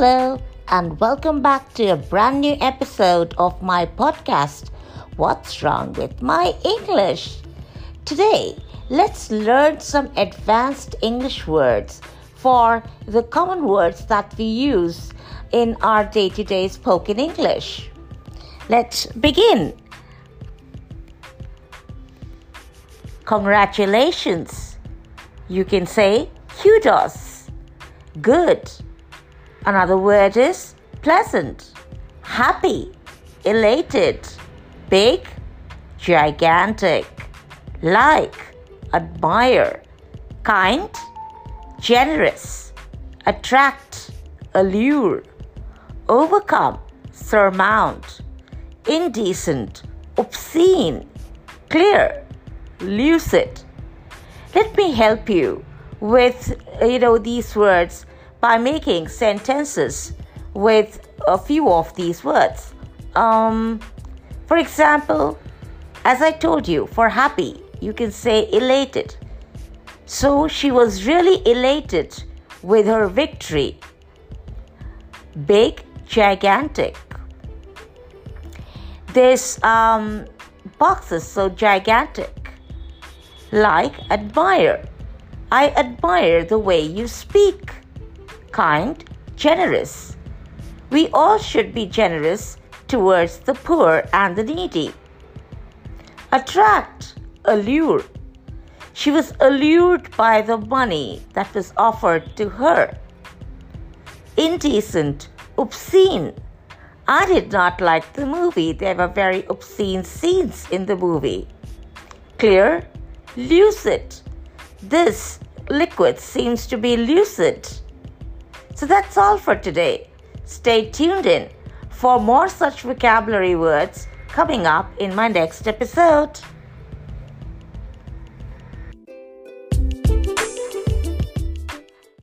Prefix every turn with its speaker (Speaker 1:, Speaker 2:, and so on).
Speaker 1: Hello, and welcome back to a brand new episode of my podcast, What's Wrong with My English? Today, let's learn some advanced English words for the common words that we use in our day to day spoken English. Let's begin. Congratulations. You can say kudos. Good. Another word is pleasant, happy, elated, big, gigantic, like, admire, kind, generous, attract, allure, overcome, surmount, indecent, obscene, clear, lucid. Let me help you with you know these words by making sentences with a few of these words. Um, for example, as I told you, for happy, you can say elated. So she was really elated with her victory. Big, gigantic. This um, box is so gigantic. Like, admire. I admire the way you speak kind, generous. We all should be generous towards the poor and the needy. Attract, allure. She was allured by the money that was offered to her. Indecent, obscene. I did not like the movie. There were very obscene scenes in the movie. Clear, lucid. This liquid seems to be lucid. So that's all for today. Stay tuned in for more such vocabulary words coming up in my next episode.